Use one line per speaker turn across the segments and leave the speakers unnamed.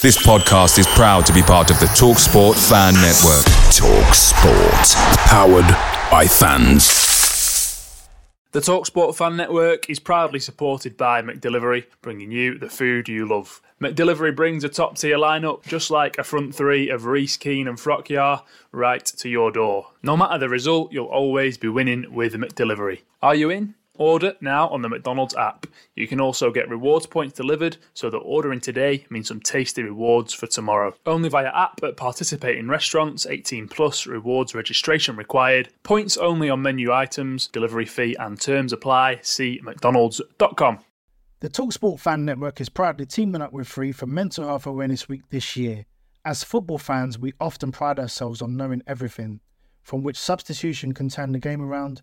This podcast is proud to be part of the TalkSport Fan Network.
TalkSport, powered by fans.
The TalkSport Fan Network is proudly supported by McDelivery, bringing you the food you love. McDelivery brings a top tier lineup, just like a front three of Riis, Keane, and Frøkjær, right to your door. No matter the result, you'll always be winning with McDelivery. Are you in? Order now on the McDonald's app. You can also get rewards points delivered so that ordering today means some tasty rewards for tomorrow. Only via app at participating restaurants, 18 plus, rewards registration required. Points only on menu items, delivery fee and terms apply. See mcdonalds.com.
The Talksport Fan Network is proudly teaming up with Free for Mental Health Awareness Week this year. As football fans, we often pride ourselves on knowing everything, from which substitution can turn the game around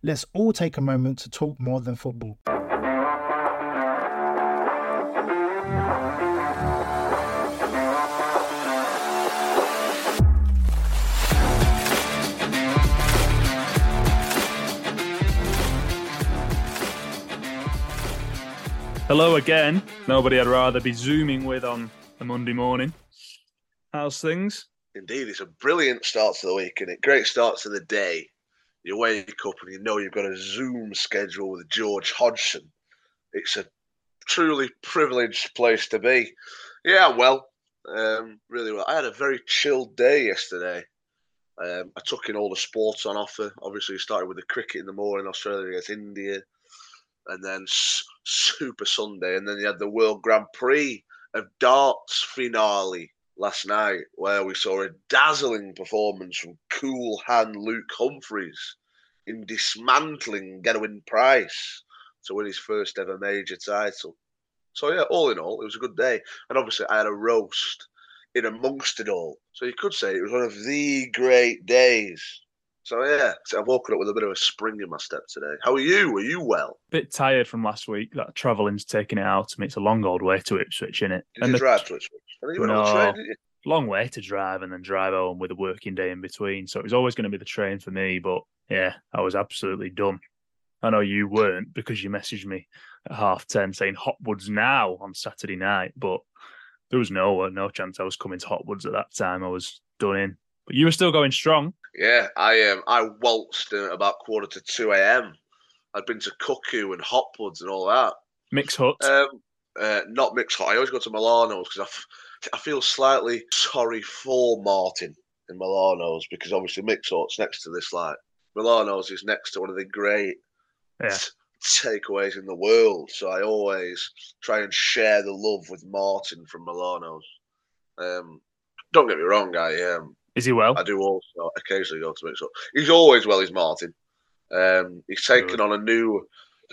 Let's all take a moment to talk more than football.
Hello again. Nobody I'd rather be zooming with on a Monday morning. How's things?
Indeed, it's a brilliant start to the week, and it great start to the day. You wake up and you know you've got a Zoom schedule with George Hodgson. It's a truly privileged place to be. Yeah, well, um, really well. I had a very chilled day yesterday. Um, I took in all the sports on offer. Obviously, started with the cricket in the morning, Australia against India, and then S- Super Sunday, and then you had the World Grand Prix of darts finale last night, where we saw a dazzling performance from cool hand Luke Humphries in dismantling Gerwyn Price to win his first ever major title. So yeah, all in all, it was a good day, and obviously I had a roast in amongst it all. So you could say it was one of the great days. So yeah, so I've woken up with a bit of a spring in my step today. How are you? Are you well?
Bit tired from last week. That travelling's taking it out to me. It's a long old way to Ipswich, isn't it?
Did and you the, drive to Ipswich? And you went
no,
on the train?
Long way to drive and then drive home with a working day in between. So it was always going to be the train for me. But yeah, I was absolutely done. I know you weren't because you messaged me at half ten saying Hotwoods now on Saturday night, but there was no no chance I was coming to Hotwoods at that time. I was done in. But you were still going strong.
Yeah, I um I waltzed in at about quarter to two a.m. I'd been to Cuckoo and Hotwoods and all that.
Mix Hut.
Um, uh, not Mix Hut. I always go to Milano's because I, f- I feel slightly sorry for Martin in Milano's because obviously Mix Hut's next to this. Like Milano's is next to one of the great
Yeah.
takeaways in the world. So I always try and share the love with Martin from Milano's. Um, don't get me wrong, I um,
Is he well?
I do also occasionally go to Mix Up. He's always well. He's Martin. Um, he's taken on a new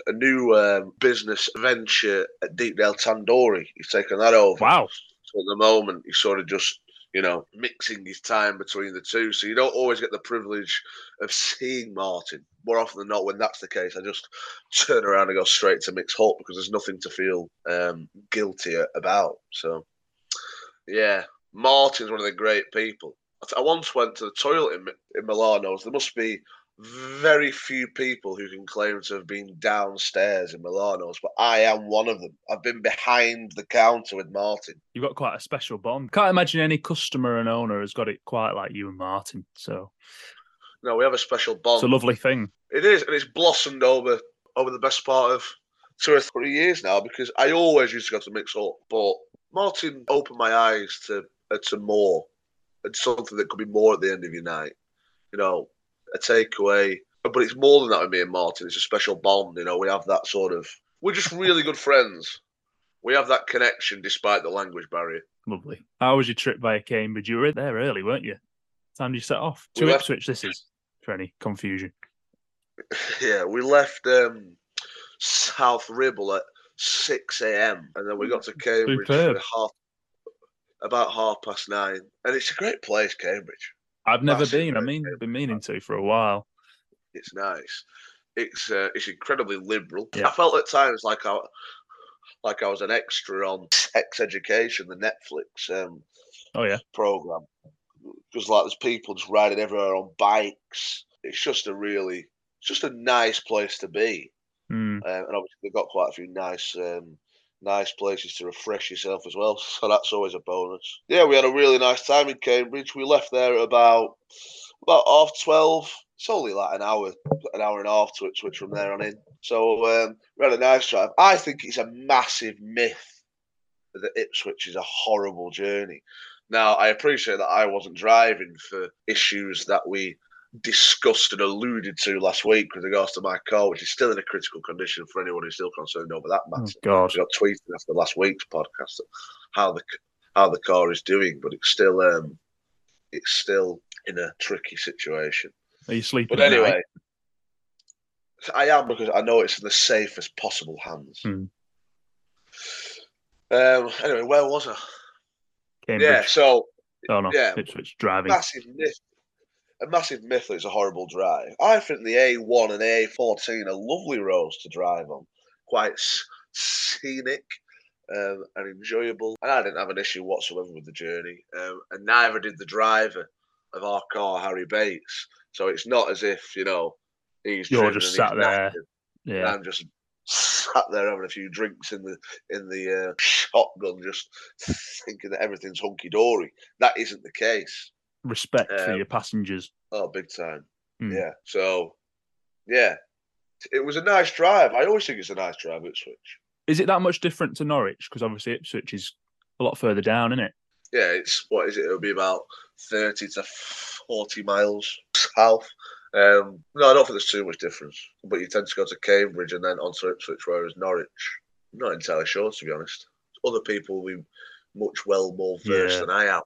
a new um, business venture at Deepdale Tandoori. He's taken that over.
Wow.
So at the moment, he's sort of just you know mixing his time between the two. So you don't always get the privilege of seeing Martin. More often than not, when that's the case, I just turn around and go straight to Mix Hut because there's nothing to feel um, guilty about. So yeah, Martin's one of the great people. I once went to the toilet in, in Milano's. There must be very few people who can claim to have been downstairs in Milano's, but I am one of them. I've been behind the counter with Martin.
You've got quite a special bond. Can't imagine any customer and owner has got it quite like you and Martin. So
No, we have a special bond.
it's a lovely thing.
It is, and it's blossomed over over the best part of two or three years now because I always used to go to Mix Up, but Martin opened my eyes to uh, to more and something that could be more at the end of your night. You know, a takeaway, but it's more than that with me and Martin. It's a special bond. You know, we have that sort of. We're just really good friends. We have that connection despite the language barrier.
Lovely. How was your trip via Cambridge? You were there early, weren't you? Time you set off?
We
To
left-
Ipswich, this is for any confusion.
Yeah, we left um, South Ribble at six a.m. and then we got to Cambridge half. about half past nine, and it's a great place, Cambridge.
I've never been. I mean,
I've
been meaning to for a while.
It's nice. It's uh, it's incredibly liberal.
Yeah.
I felt at times like I like I was an extra on Sex Education, the Netflix um,
Oh yeah,
program. Because like there's people just riding everywhere on bikes. It's just a really, it's just a nice place to be. Um, and obviously they've got quite a few nice, um, nice places to refresh yourself as well. So that's always a bonus. Yeah, we had a really nice time in Cambridge. We left there at about about half twelve. It's only like an hour, an hour and a half to Ipswich from there on in. So um, we had a nice drive. I think it's a massive myth that Ipswich is a horrible journey. Now I appreciate that I wasn't driving for issues that we discussed and alluded to last week with regards to my car, which is still in a critical condition for anyone who's still concerned over that
Oh,
matter.
God.
I got tweeted after last week's podcast how the how the car is doing, but it's still um it's still in a tricky situation.
Are you sleeping?
But anyway, I am because I know it's in the safest possible hands.
Hmm.
Um. Anyway, where was I?
Cambridge.
Yeah. So
Oh no,
yeah.
Ipswich driving.
massive myth. A massive myth that it's a horrible drive. I think the A1 and A14 are lovely roads to drive on, quite scenic um, and enjoyable. And I didn't have an issue whatsoever with the journey, um, and neither did the driver of our car, Harry Bates. So it's not as if you know he's
You're just sat there. Yeah,
I'm just sat there having a few drinks in the in the uh, shotgun, just thinking that everything's hunky dory. That isn't the case.
Respect for
um,
your passengers.
Oh, big time.
Hmm.
Yeah. So, yeah, it was a nice drive. I always think it's a nice drive at Switch.
Is it that much different to Norwich? Because obviously Ipswich is a lot further down, isn't it?
Yeah, it's what is it? It'll be about thirty to forty miles south. Um, no, I don't think there's too much difference. But you tend to go to Cambridge and then onto Ipswich, whereas Norwich, I'm not entirely sure to be honest. Other people will be much well more versed
Yeah.
than I am.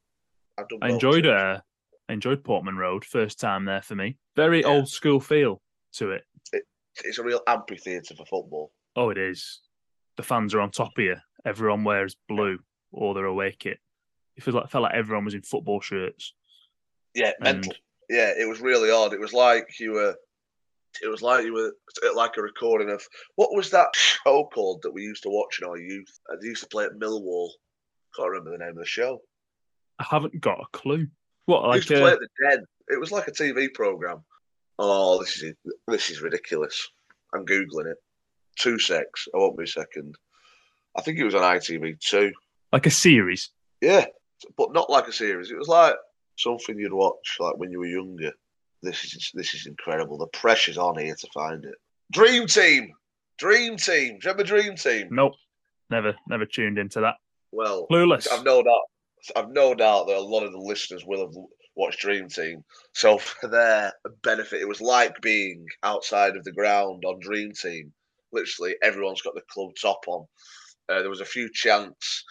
I've done
I enjoyed
it.
uh, I enjoyed Portman Road. First time there for me. Very
Yeah.
old school feel to it.
It's a real amphitheatre for football.
Oh, it is. The fans are on top of you. Everyone wears blue or their away kit. It feels like felt like everyone was in football shirts.
Yeah,
And-
mental. Yeah, it was really odd. It was like you were. It was like you were like a recording of what was that show called that we used to watch in our youth? Uh, They used to play at Millwall. Can't remember the name of the show.
I haven't got a clue. What like
used to play
uh,
at the Den. It was like a TV program. Oh, this is this is ridiculous. I'm googling it. Two secs. I won't be a second. I think it was on ITV two.
like a series?
Yeah, but not like a series. It was like something you'd watch like when you were younger. This is this is incredible. The pressure's on here to find it. Dream Team, Dream Team. Do you remember Dream Team?
Nope. Never never tuned into that.
Well,
Clueless.
I've no doubt. I've no doubt that a lot of the listeners will have watched Dream Team. So for their benefit, it was like being outside of the ground on Dream Team. Literally, everyone's got the club top on. Uh, there was a few chants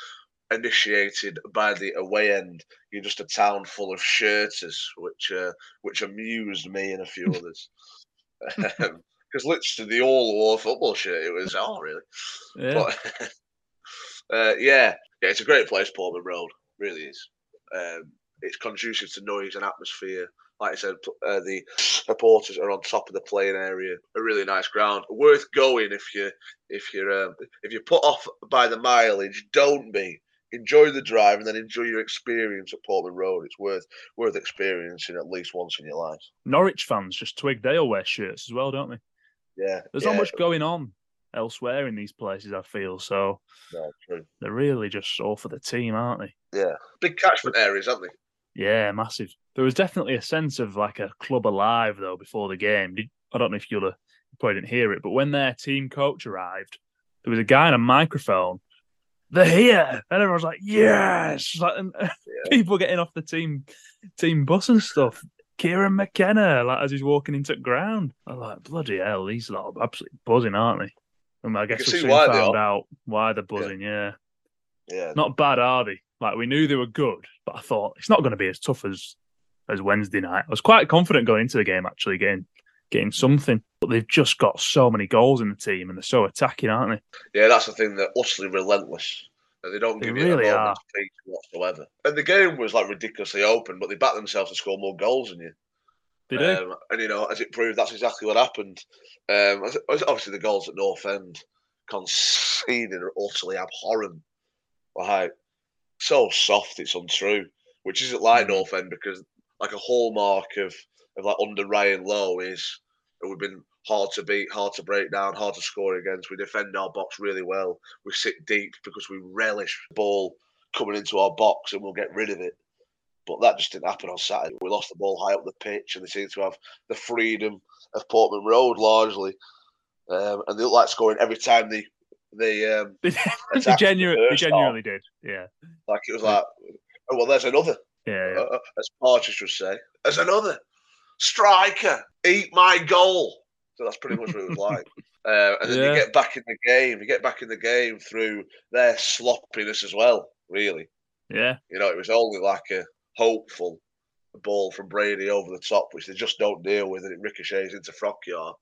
initiated by the away end. You're just a town full of shirters, which uh, which amused me and a few others. Because literally, the all wore football shirt. It was oh really.
Yeah.
But uh, yeah, yeah, it's a great place, Portman Road. Really is. Um, it's conducive to noise and atmosphere. Like I said, uh, the supporters are on top of the playing area. A really nice ground, worth going if you if you're um, if you're put off by the mileage. Don't be. Enjoy the drive and then enjoy your experience at Portman Road. It's worth worth experiencing at least once in your life.
Norwich fans just twig they'll wear shirts as well, don't they?
Yeah,
There's
yeah,
not much going on elsewhere in these places, I feel. So
no, true.
they're really just all for the team, aren't they?
Yeah, big catchment areas, aren't they?
Yeah, massive. There was definitely a sense of like a club alive though before the game. Did, I don't know if you'll, uh, you probably didn't hear it, but when their team coach arrived, there was a guy on a microphone. They're here, and everyone's like, "Yes!" Like, and people getting off the team team bus and stuff. Kieran McKenna, like as he's walking into the ground, I'm like, "Bloody hell!" These lot are absolutely buzzing, aren't they? And I guess we soon
why
found out why they're buzzing. yeah
Yeah,
not bad, are they? Like we knew they were good, but I thought it's not going to be as tough as as Wednesday night. I was quite confident going into the game, actually getting getting something. But they've just got so many goals in the team, and they're so attacking, aren't they?
Yeah, that's the thing. They're utterly relentless. and they don't
They
give
really
you a moment's peace whatsoever. And the game was like ridiculously open, but they backed themselves to score more goals than you.
They do.
Um, and you know, as it proved, that's exactly what happened. Um, obviously, the goals at North End conceded are utterly abhorrent. Like so soft, it's untrue. Which isn't like
Mm.
North End because like a hallmark of of like under Ryan Lowe is we've been hard to beat, hard to break down, hard to score against. We defend our box really well. We sit deep because we relish the ball coming into our box and we'll get rid of it. But that just didn't happen on Saturday. We lost the ball high up the pitch, and they seemed to have the freedom of Portman Road largely, um, and they looked like scoring every time they they um,
They,
attacked the
they genuinely did. Yeah.
like it was like, oh well, there's another,
Yeah. yeah.
uh, as Partridge would say, there's another striker, eat my goal. So that's pretty much what it was like. Uh, and then
Yeah.
you get back in the game. You get back in the game through their sloppiness as well. Really,
Yeah.
you know, it was only like a hopeful ball from Brady over the top, which they just don't deal with, and it ricochets into Frøkjær.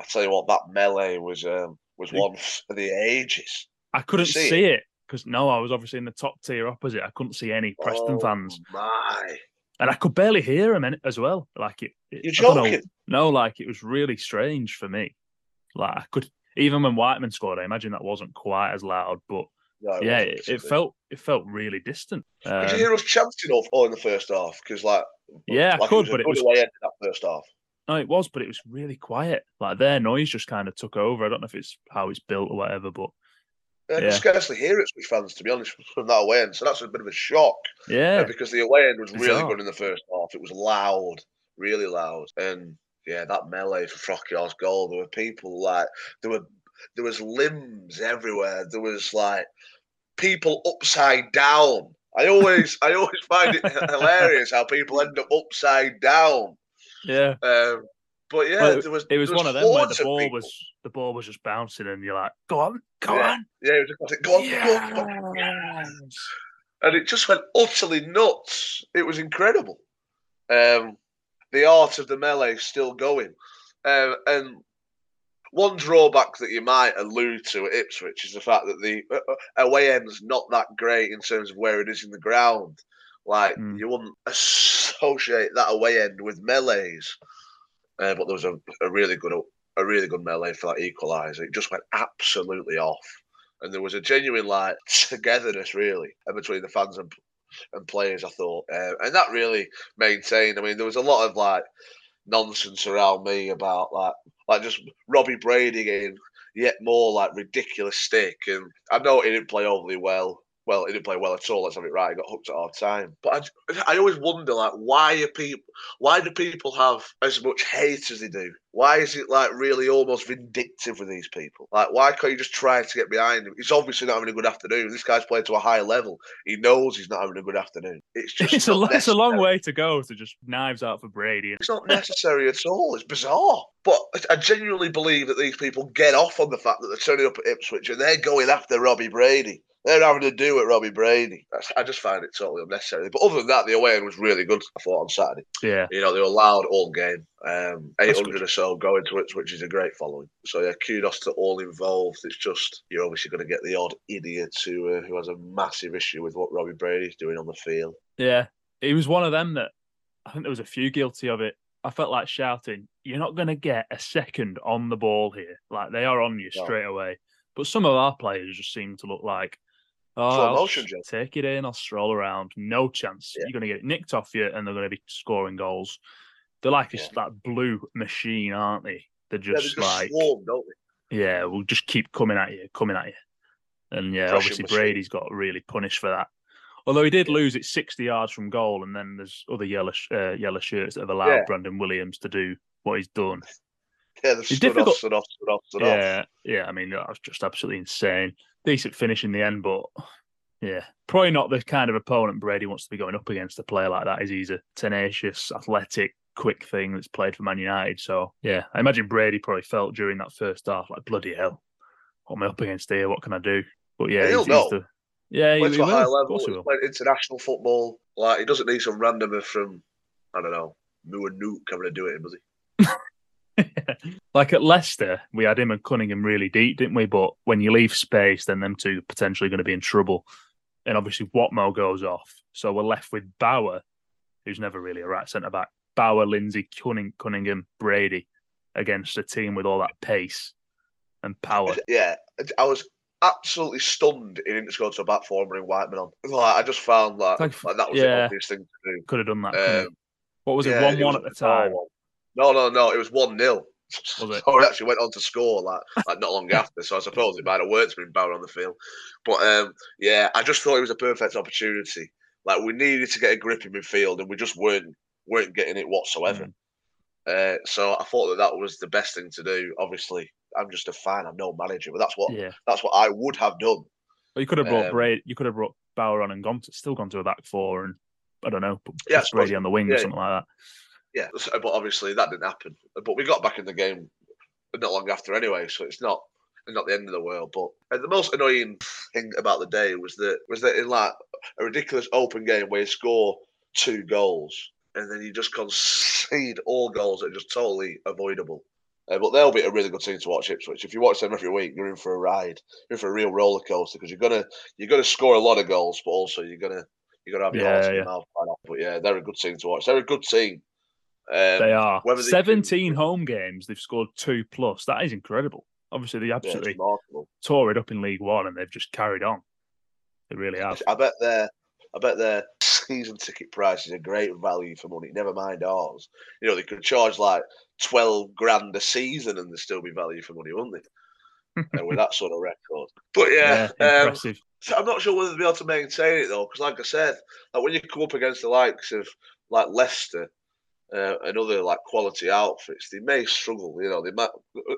I tell you what, that melee was um, was one for the ages.
I couldn't
see
see, it because no, I was obviously in the top tier opposite. I couldn't see any Preston
Oh,
fans,
My,
and I could barely hear them in- as well. Like it, it-
you're
don't know.
joking?
No, like it was really strange for me. Like I could even when Whiteman scored, I imagine that wasn't quite as loud, but
No,
yeah, it, it felt it felt really distant.
Could
Um,
you hear us chanting all, all in the first half? Because like,
yeah, I
like
could,
it was
but
a
it was
end that first half.
no, it was, but it was really quiet. Like their noise just kind of took over. I don't know if it's how it's built or whatever, but
I
Yeah.
could scarcely hear Ipswich fans, to be honest, from that away end. So that's a bit of a shock uh,
yeah,
because the away end was really
Bizarre.
good in the first half. It was loud, really loud, and yeah, that melee for Frøkjær's goal. There were people like there were there was limbs everywhere. There was like people upside down. I always I always find it hilarious how people end up upside down.
yeah.
Um, but yeah,
Well,
there was
It was
there
one of them where the ball
people.
was the ball was just bouncing, and you're like, "Go on, go
Yeah.
on,
yeah, it was classic. Go on, go on, go on.
Yes.
and it just went utterly nuts. It was incredible. Um, the art of the melee is still going, um, and one drawback that you might allude to at Ipswich is the fact that the uh, uh, away end's not that great in terms of where it is in the ground. Like
Mm.
you wouldn't associate that away end with melees, uh, but there was a, a really good a really good melee for that equaliser. It just went absolutely off, and there was a genuine like togetherness really uh, between the fans and and players. I thought, uh, and that really maintained. I mean, there was a lot of like nonsense around me about like like just Robbie Brady getting yet more like ridiculous stick, and I know he didn't play overly well. Well, he didn't play well at all. Let's have it right. He got hooked at half time. But I, I always wonder, like, why are people? Why do people have as much hate as they do? Why is it like really almost vindictive with these people? Like, why can't you just try to get behind him? He's obviously not having a good afternoon. This guy's playing to a high level. He knows he's not having a good afternoon. It's just
it's a it's a long way to go to just knives out for Brady.
It's not necessary at all. It's bizarre. But I genuinely believe that these people get off on the fact that they're turning up at Ipswich and they're going after Robbie Brady. They're having to do with Robbie Brady. That's, I just find it totally unnecessary. But other than that, the away end was really good, I thought, on Saturday.
Yeah,
You know, they were loud all game. Um, 800 or so going to it, which is a great following. So, yeah, kudos to all involved. It's just, you're obviously going to get the odd idiot who, uh, who has a massive issue with what Robbie Brady's doing on the field.
yeah. It was one of them that I think there was a few guilty of it. I felt like shouting, "You're not going to get a second on the ball here. Like they are on you
No.
straight away." But some of our players just seem to look like, "Oh,
motion, Joe.
take it in. I'll stroll around. No chance.
Yeah.
You're going to get it nicked off you, and they're going to be scoring goals. They're like
Yeah.
that blue machine, aren't they? They're
Yeah, they
just
just
like
swarm, don't they?
yeah, we'll just keep coming at you, coming at you. And yeah,
Pressure
obviously
machine.
Brady's got really punished for that. Although he did lose it 60 yards from goal, and then there's other yellow uh, yellow shirts that have allowed
Yeah.
Brandon Williams to do what he's done.
Yeah, they've stood off, stood off, stood off, stood off.
Yeah, yeah. I mean, that was just absolutely insane. Decent finish in the end, but yeah, probably not the kind of opponent Brady wants to be going up against. A player like that is he's a tenacious, athletic, quick thing that's played for Man United. So yeah, I imagine Brady probably felt during that first half like bloody hell, what am I up against here? What can I do? But yeah,
Yeah, he'll
he's,
know.
he's the yeah, he, he
to a high level,
he will.
played international football. Like he doesn't need some randomer from I don't know, Moo and Nuke coming to do it, does he?
like at Leicester, we had him and Cunningham really deep, didn't we? But when you leave space, then them two are potentially going to be in trouble. And obviously, Whatmough goes off. So we're left with Bauer, who's never really a right centre back. Bauer, Lindsay, Cunning, Cunningham, Brady against a team with all that pace and power.
Yeah, I was absolutely stunned he didn't go to a back four and bring Whiteman on. Like, I just found that
Like,
like, that was
yeah.
the obvious thing to do.
Could have done that.
Um,
what was it?
yeah,
One one at the time.
No, no, no. It was one 0
Was it?
So he actually went on to score like like not long after. So I suppose it might have worked to bring Bauer on the field. But um, yeah, I just thought it was a perfect opportunity. Like we needed to get a grip in midfield, and we just weren't weren't getting it whatsoever.
Mm.
Uh, so I thought that that was the best thing to do. Obviously, I'm just a fan. I'm no manager, but that's what
Yeah.
that's what I would have done.
But you could have brought
Um,
Brady. You could have brought Bauer on and gone to still gone to a back four, and I don't know, put
Yeah, I
put
suppose-
Brady on the wing or
yeah.
something like that.
Yeah, so- but obviously that didn't happen. But we got back in the game not long after anyway, so it's not not the end of the world. But the most annoying thing about the day was that was that in like a ridiculous open game where you score two goals and then you just concede all goals that are just totally avoidable. Uh, but they'll be a really good team to watch Ipswich. If you watch them every week, you're in for a ride. You're in for a real roller coaster because you're gonna you're gonna score a lot of goals, but also you're gonna you're gonna have your
Yeah, yeah.
mouth. quite often. But yeah, they're a good team to watch. They're a good team. Um,
They are
they-
seventeen home games. They've scored two plus. That is incredible. Obviously, they absolutely
remarkable.
tore it up in League One, and they've just carried on. They really have.
I bet their I bet their season ticket price is a great value for money. Never mind ours. You know, they could charge like twelve grand a season and there still be value for money, wouldn't they? uh, with that sort of record. But yeah, um,
impressive.
so I'm not sure whether they'll be able to maintain it though, because like I said, like when you come up against the likes of like Leicester uh, and other like quality outfits, they may struggle. You know, they might,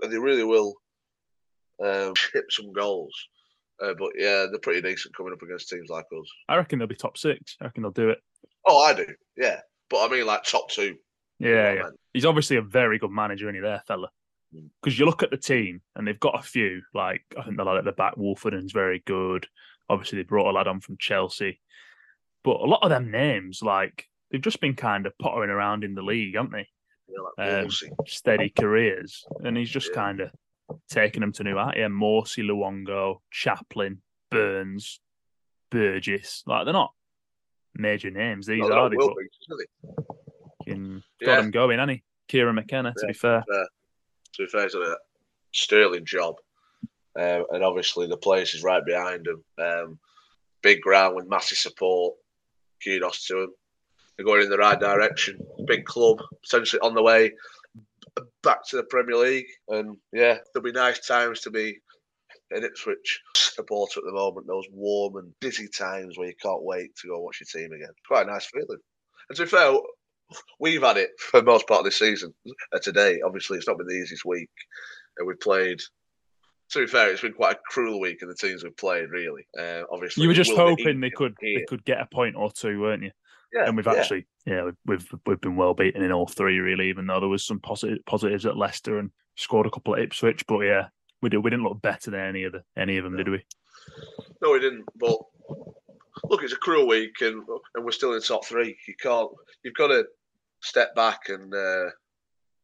they really will um, ship some goals. Uh, but yeah, they're pretty decent coming up against teams like us.
I reckon they'll be top six. I reckon they'll do it.
Oh, I do. Yeah, but I mean like top two.
Yeah, yeah. He's obviously a very good manager, any there, fella.
Mm.
Because you look at the team, and they've got a few. Like I think the lad at the back, Woolfenden's very good. Obviously, they brought a lad on from Chelsea, but a lot of them names, like they've just been kind of pottering around in the league, haven't they?
Know, like
Um, steady careers, and he's just
Yeah.
kind of taking them to new heights. Yeah, Morsy, Luongo, Chaplin, Burns, Burgess. Like they're not major names. These
Well,
are
they're
But
he? Yeah.
got him going, hasn't he? Kieran McKenna, to
Yeah.
be fair.
To be fair, he's a sterling job. Um, and obviously, the place is right behind him. Um, big ground with massive support. Kudos to him. They're going in the right direction. Big club, essentially on the way back to the Premier League. And yeah, there'll be nice times to be an Ipswich supporter at the moment. Those warm and busy times where you can't wait to go watch your team again. Quite a nice feeling. And to be fair, we've had it for most part of this season. Uh, today, obviously, it's not been the easiest week. And we've played. To be fair, it's been quite a cruel week in the teams we've played. Really, uh, obviously,
You were just hoping they could
here.
they could get a point or two, weren't you?
Yeah,
and we've
yeah.
actually, yeah, we've, we've been well beaten in all three, really. Even though there was some positive positives at Leicester and scored a couple at Ipswich, but yeah, we did we didn't look better than any of the any of them, did we?
No, we didn't. But look, it's a cruel week, and and we're still in top three. You can't. You've got to step back and uh,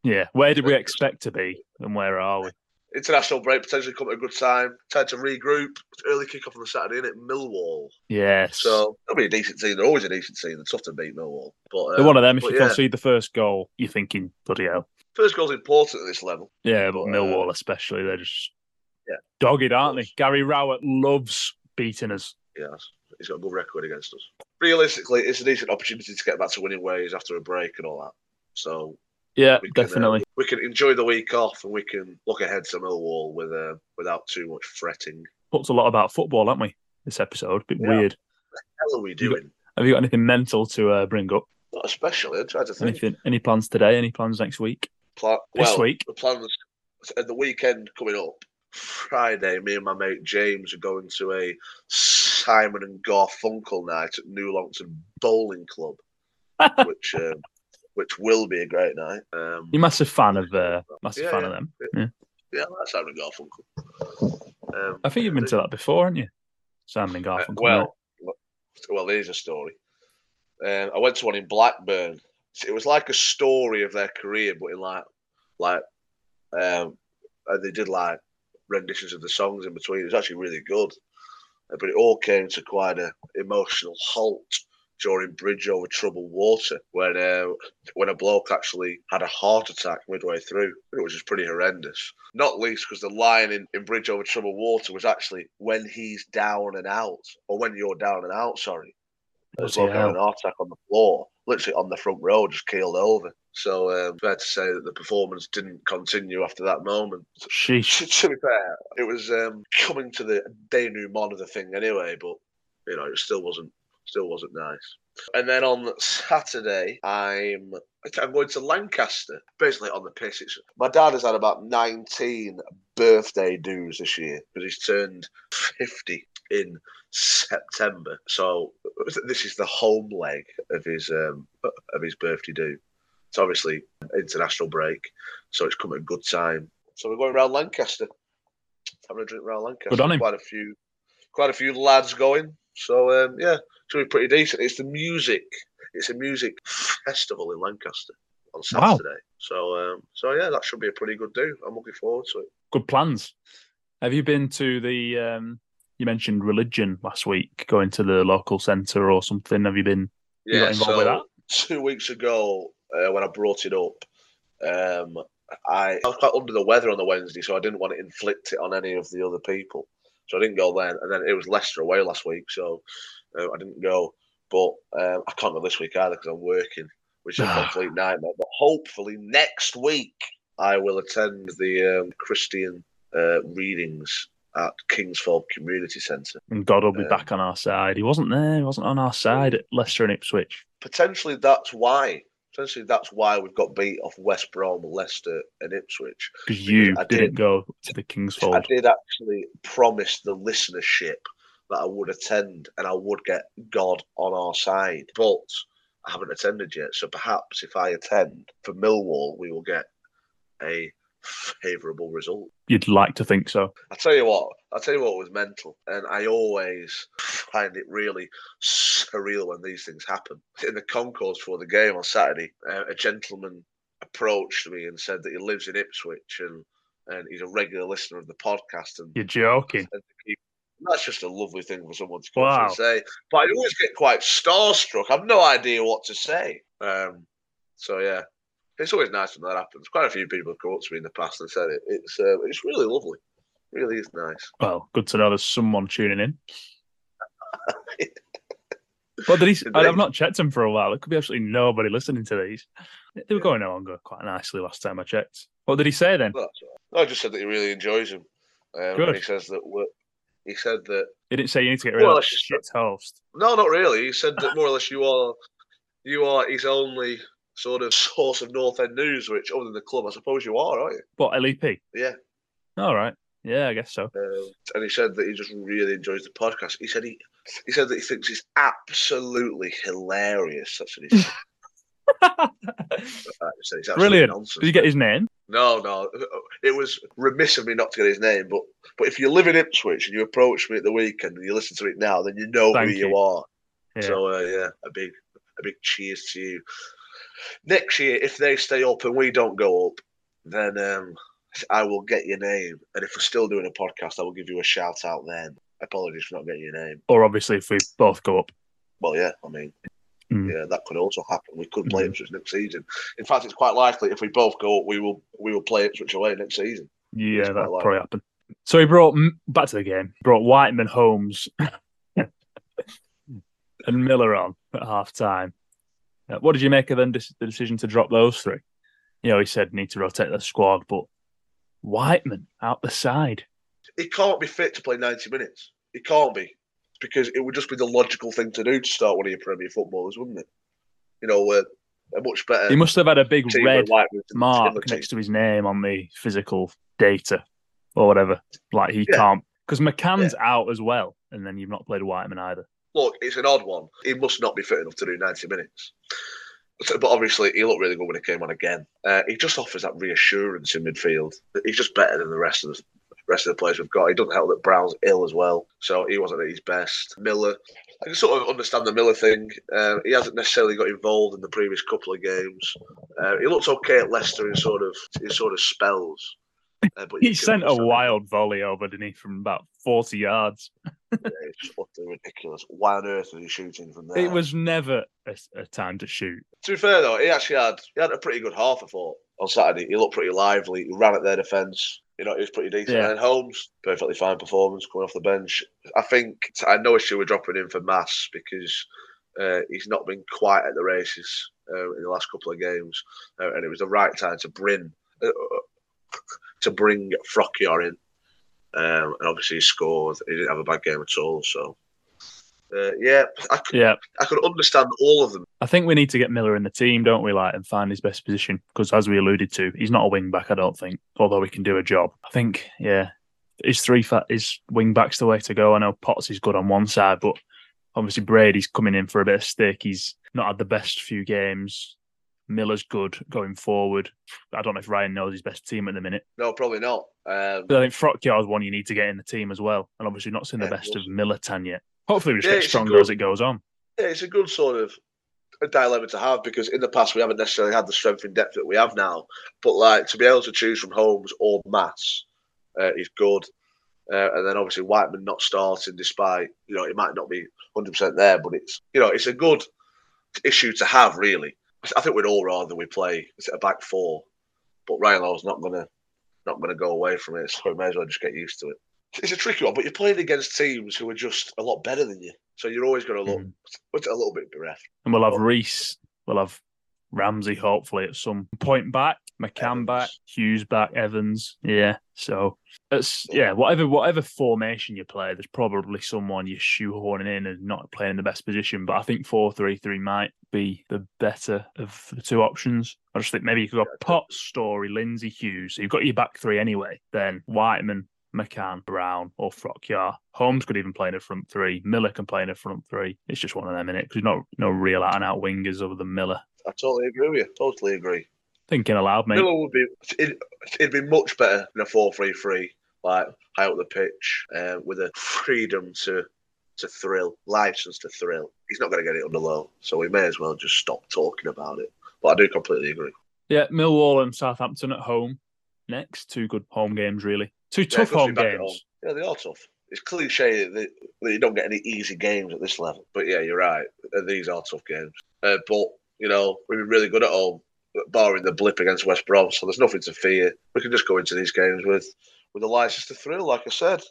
Yeah, where did we expect to be, and where are we?
International break potentially come at a good time. Time to regroup. Early kick off on the Saturday, isn't it? Millwall.
Yes,
So they'll be a decent team. They're always a decent team. They're tough to beat Millwall. But
they're
um,
one of them. If you
yeah.
concede the first goal, you're thinking bloody hell.
first goal's important at this level.
Yeah, but
But, uh,
Millwall especially, they're just
Yeah.
dogged, aren't they? Gary Rowett loves beating us.
Yes, he's got a good record against us. Realistically, it's a decent opportunity to get back to winning ways after a break and all that. So
Yeah,
we can, uh,
definitely.
we can enjoy the week off and we can look ahead to Millwall with uh, without too much fretting.
Talked a lot about football, haven't we? This episode, bit
Yeah.
weird.
How are we
You got-
doing?
Have you got anything mental to uh, bring up?
Not especially. Trying to think.
Anything? Any plans today? Any plans next week?
Pla-
This
well,
week?
the plans at the weekend coming up. Friday, me and my mate James are going to a Simon and Garfunkel night at New Longton Bowling Club, which um, which will be a great night. Um,
You're a massive fan of uh, massive
Yeah,
fan
yeah.
of them. Yeah.
yeah, I like Simon Garfunkel. Um,
I think you've been to that before, haven't you? Simon and
uh,
Garfunkel.
well, well, here's a story. Um, I went to one in Blackburn. It was like a story of their career, but in like like Um, and they did like renditions of the songs in between. It was actually really good. Uh, but it all came to quite an emotional halt during Bridge Over Troubled Water when uh, when a bloke actually had a heart attack midway through. It was just pretty horrendous. Not least because the line in, in Bridge Over Troubled Water was actually when he's down and out, or when you're down and out, sorry. There's had an heart attack on the floor, literally on the front row, just keeled over. So um, fair to say that the performance didn't continue after that moment.
Sheesh.
To, to be fair, it was um, coming to the denouement of the thing anyway, but you know, it still wasn't still wasn't nice. And then on Saturday, I'm I'm going to Lancaster, basically on the piss. It's, my dad has had about 19 birthday dues this year because he's turned 50 in September. So this is the home leg of his um, of his birthday do. It's obviously international break, so it's come at a good time. So we're going around Lancaster, having a drink around Lancaster.
Good on him.
Quite a few, quite a few lads going. So um, yeah, should be pretty decent. It's the music. It's a music festival in Lancaster on Saturday. Wow. So um, so yeah, that should be a pretty good do. I'm looking forward to it.
Good plans. Have you been to the? Um, you mentioned religion last week, going to the local centre or something. Have you been? You got involved with that?
two weeks ago uh, when I brought it up, um, I, I was quite under the weather on the Wednesday, so I didn't want to inflict it on any of the other people. So I didn't go then. And then it was Leicester away last week, so uh, I didn't go. But um, I can't go this week either because I'm working, which is a complete nightmare. But hopefully next week I will attend the um, Christian uh, readings at Kingsfold Community Centre.
And God will be
Um,
back on our side. He wasn't there. He wasn't on our side at Leicester and Ipswich.
potentially that's why. Potentially that's why we've got beat off West Brom, Leicester, and Ipswich.
Because you
I
didn't
did.
go to the King's
I did actually promise the listenership that I would attend and I would get God on our side, but I haven't attended yet. So perhaps if I attend for Millwall, we will get a favourable result.
You'd like to think so.
I tell you what, I tell you what was mental, and I always find it really surreal when these things happen. In the concourse for the game on Saturday, uh, a gentleman approached me and said that he lives in Ipswich and and he's a regular listener of the podcast, and
You're joking.
and That's just a lovely thing for someone to come
Wow.
and say. But I always get quite starstruck. I've no idea what to say. Um, so yeah, it's always nice when that happens. Quite a few people have come up to me in the past and said it. It's uh, it's really lovely. Really is nice.
Well, good to know there's someone tuning in. But did he, I-
they?
I've not checked him for a while. There could be absolutely nobody listening to these. They were going along quite nicely last time I checked. What did he say then?
Right. I just said that he really enjoys him. Um,
Good.
and he says that he said that
He didn't say you need to get rid of that shit host.
no, not really. He said that more or less you are you are his only sort of source of North End news, which other than the club, I suppose you are, aren't you?
What, LEP?
Yeah.
All right. Yeah, I guess so.
Um, and he said that he just really enjoys the podcast. He said he he said that he thinks it's absolutely hilarious. That's what he said. It's
Brilliant.
Nonsense.
Did you get his name?
No, no. It was remiss of me not to get his name, but but if you live in Ipswich and you approach me at the weekend and you listen to it now, then you know
Thank
who you,
you.
are.
Yeah.
So uh, yeah, a big a big cheers to you. Next year, if they stay up and we don't go up, then um, I will get your name. And if we're still doing a podcast, I will give you a shout out then. Apologies for not getting your name.
or obviously if we both go up.
Well, yeah, I mean,
Mm.
yeah, that could also happen. We could play
Mhm.
Ipswich next season. In fact, it's quite likely if we both go we will we will play Ipswich away next season.
Yeah, that'll probably happen. So he brought back to the game. Brought Whiteman, Holmes, and Millar on at half time. Uh, what did you make of then the decision to drop those three? You know, he said need to rotate the squad, but Whiteman out the side.
He can't be fit to play ninety minutes. He can't be because it would just be the logical thing to do to start one of your Premier footballers, wouldn't it? You know, uh, a much better.
He must have had a big red mark next to his name on the physical data or whatever. Like he
Yeah.
can't because McCann's out as well, and then you've not played Whiteman either.
Look, it's an odd one. He must not be fit enough to do 90 minutes. So- But obviously, he looked really good when he came on again. Uh, he just offers that reassurance in midfield. He's just better than the rest of the rest of the players we've got. He doesn't help that Browne's ill as well, so he wasn't at his best. Millar, I can sort of understand the Millar thing. Uh, he hasn't necessarily got involved in the previous couple of games. Uh, he looks okay at Leicester in sort of in sort of spells. Uh, but
He sent a
it.
wild volley over, didn't he, from about 40 yards?
Yeah, it's utterly ridiculous. Why on earth was he shooting from there?
It was never a, a time to shoot.
To be fair though, he actually had he had a pretty good half. I thought on Saturday he looked pretty lively. He ran at their defence. You know, he was pretty decent.
Yeah.
And Holmes, perfectly fine performance coming off the bench. I think I had no issue with dropping him for Mass because uh, he's not been quite at the races uh, in the last couple of games, uh, and it was the right time to bring uh, to bring Frøkjær in. Um, and obviously he scored. He didn't have a bad game at all. So uh, yeah, I could,
Yeah.
I could understand all of them.
I think we need to get Millar in the team, don't we, like, and find his best position? Because as we alluded to, he's not a wing back, I don't think, although he can do a job. I think, yeah, his three fat his wing back's the way to go. I know Potts is good on one side, but obviously Brady's coming in for a bit of stick. He's not had the best few games. Millar's good going forward. I don't know if Ryan knows his best team at the minute.
No, probably not. Um,
But I think Frøkjær is one you need to get in the team as well. And obviously not seen the
Yeah,
best of
Millar
Milutin yet. Hopefully we just
Yeah,
get stronger
good-
as it goes on.
yeah, it's a good sort of a dilemma to have because in the past we haven't necessarily had the strength and depth that we have now. But like to be able to choose from Holmes or Mass uh, is good. Uh, and then obviously Whiteman not starting, despite you know it might not be hundred percent there, but it's you know it's a good issue to have really. I think we'd all rather we play a back four, but Ryan Lowe's not gonna not gonna go away from it, so we may as well just get used to it. It's a tricky one, but you're playing against teams who are just a lot better than you, so you're always going to look
Mhm.
a little bit bereft.
And we'll have Riis, we'll have Ramsey hopefully at some point back, McCann
Evans.
back, Hughes back, Evans. Yeah. So it's yeah, whatever whatever formation you play, there's probably someone you're shoehorning in and not playing in the best position. But I think four three three might be the better of the two options. I just think maybe you could go Potts, Storey, Lindsay, Hughes. So you've got your back three anyway. Then Whiteman, McCann, Browne, or Frøkjær. Holmes could even play in a front three. Millar can play in a front three. It's just one of them in it because no no real out and out wingers other than Millar.
I totally agree with you. Totally agree.
Thinking aloud, mate.
Millar would be it, it'd be much better in a four-three-three, like high up the pitch, uh, with a freedom to to thrill, license to thrill. He's not going to get it under Lowe, so we may as well just stop talking about it. But I do completely agree.
Yeah, Millwall and Southampton at home next. Two good home games, really. Two tough
good to be
home games.
Yeah, they are tough. It's cliche that, that you don't get any easy games at this level. But yeah, you're right. Uh, These are tough games. Uh, but, you know, we've been really good at home, barring the blip against West Brom. So there's nothing to fear. We can just go into these games with, with a license to thrill, like I said.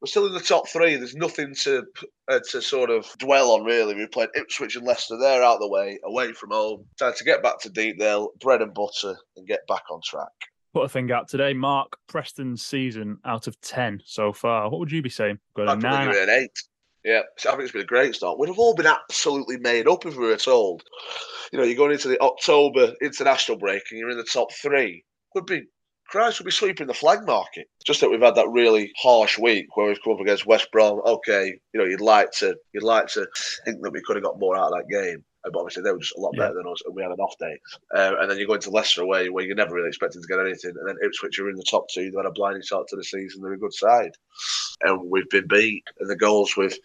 We're still in the top three. There's nothing to uh, to sort of dwell on, really. We played Ipswich and Leicester. They're out of the way, away from home. Time to get back to Deepdale, bread and butter, and get back on track.
Put a thing out today. Mark Preston's season out of 10 so far. What would you be saying? Got a
I'd
nine.
give it an eight. Yeah, so I think it's been a great start. We'd have all been absolutely made up if we were told. You know, you're going into the October international break and you're in the top three. Would be Christ, we'd be sweeping the flag market. Just that we've had that really harsh week where we've come up against West Brom. Okay, you know, you'd like to you'd like to think that we could have got more out of that game. Uh, But obviously they were just a lot
Yeah.
better than us and we had an off day. Uh, and then you go into Leicester away where you're never really expecting to get anything. And then Ipswich are in the top two. They had a blinding start to the season. They're a good side and we've been beat. And the goals we've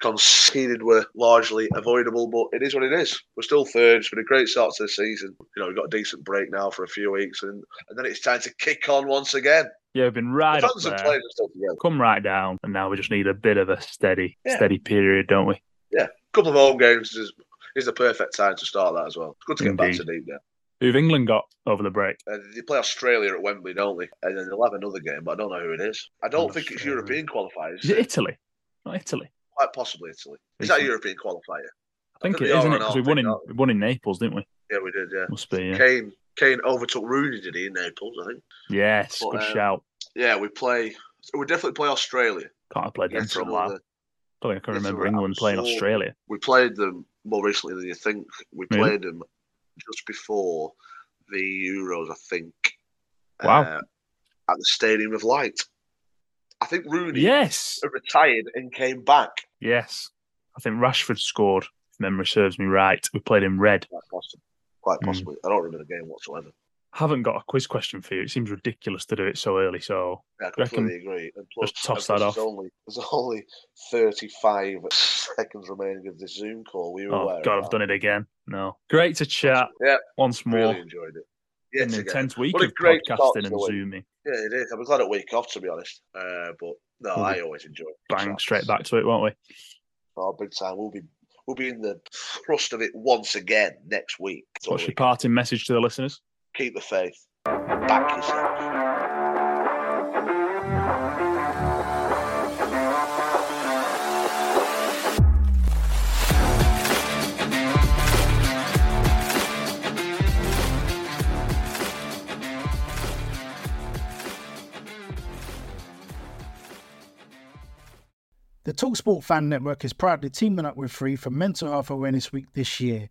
conceded were largely avoidable, but it is what it is. We're still third. It's been a great start to the season. You know, we've got a decent break now for a few weeks, and, and then it's time to kick on once again.
Yeah, we've been right
the fans and
there.
players are.
Come right down. And now we just need a bit of a steady,
Yeah.
steady period, don't we?
Yeah, a couple of home games is, is the perfect time to start that as well. It's good to get back to Deepdale.
Who've England got over the break?
Uh, they play Australia at Wembley, don't they? And then they'll have another game, but I don't know who it is. I don't think it's European qualifiers.
Is it Italy? Not Italy.
Quite possibly Italy. Is that a European qualifier?
I think
think
it is, isn't it? Because we won in
Arctic,
we won in Naples, didn't we?
Yeah, we did. Yeah.
Must be. Yeah.
Kane Kane overtook Rooney, did he, in Naples? I think.
Yes,
But,
good
um,
shout.
Yeah, we play. We definitely play Australia.
Can't have played them for a while.
another-
don't think I can remember England playing Australia.
We played them more recently than you think. We
Really?
played them just before the Euros, I think.
Wow.
uh, at the Stadium of Light. I think Rooney
Yes,
retired and came back.
yes. I think Rashford scored. If memory serves me right. We played in red.
Quite possibly. Quite
Hmm.
possibly. I don't remember the game whatsoever.
Haven't got a quiz question for you. It seems ridiculous to do it so early. So
Yeah, I completely agree. And plus,
just toss that
there's
off.
Only, there's only 35 seconds remaining of this Zoom call. We were
oh god, I've done it again. No, great to chat
Yeah,
once more.
really enjoyed it. yet
An
again.
intense week
What a
of podcasting and zooming.
Yeah, it is. I'm glad at week off, to be honest. Uh, but no,
We'll
I always enjoy it.
Bang
So,
straight back to it, won't we?
Oh, big time. We'll be we'll be in the thrust of it once again next week. So
What's your parting message to the listeners?
Keep the faith. Back yourself.
The Talksport Fan Network is proudly teaming up with Free for Mental Health Awareness Week this year.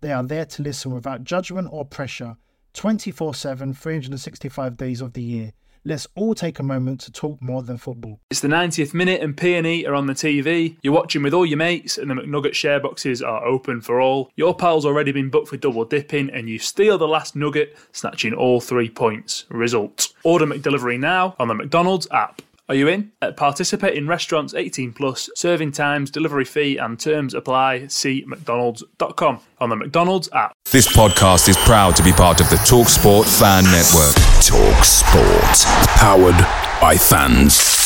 They are there to listen without judgment or pressure 24 7, 365 days of the year. Let's all take a moment to talk more than football.
It's the 90th minute and PNE are on the TV. You're watching with all your mates and the McNugget share boxes are open for all. Your pal's already been booked for double dipping and you steal the last nugget, snatching all three points. Result. Order McDelivery now on the McDonald's app. Are you in? At participating restaurants 18 plus, serving times, delivery fee and terms apply. See mcdonalds.com on the McDonald's app.
This podcast is proud to be part of the TalkSport Fan Network.
Talk Sport. Powered by fans.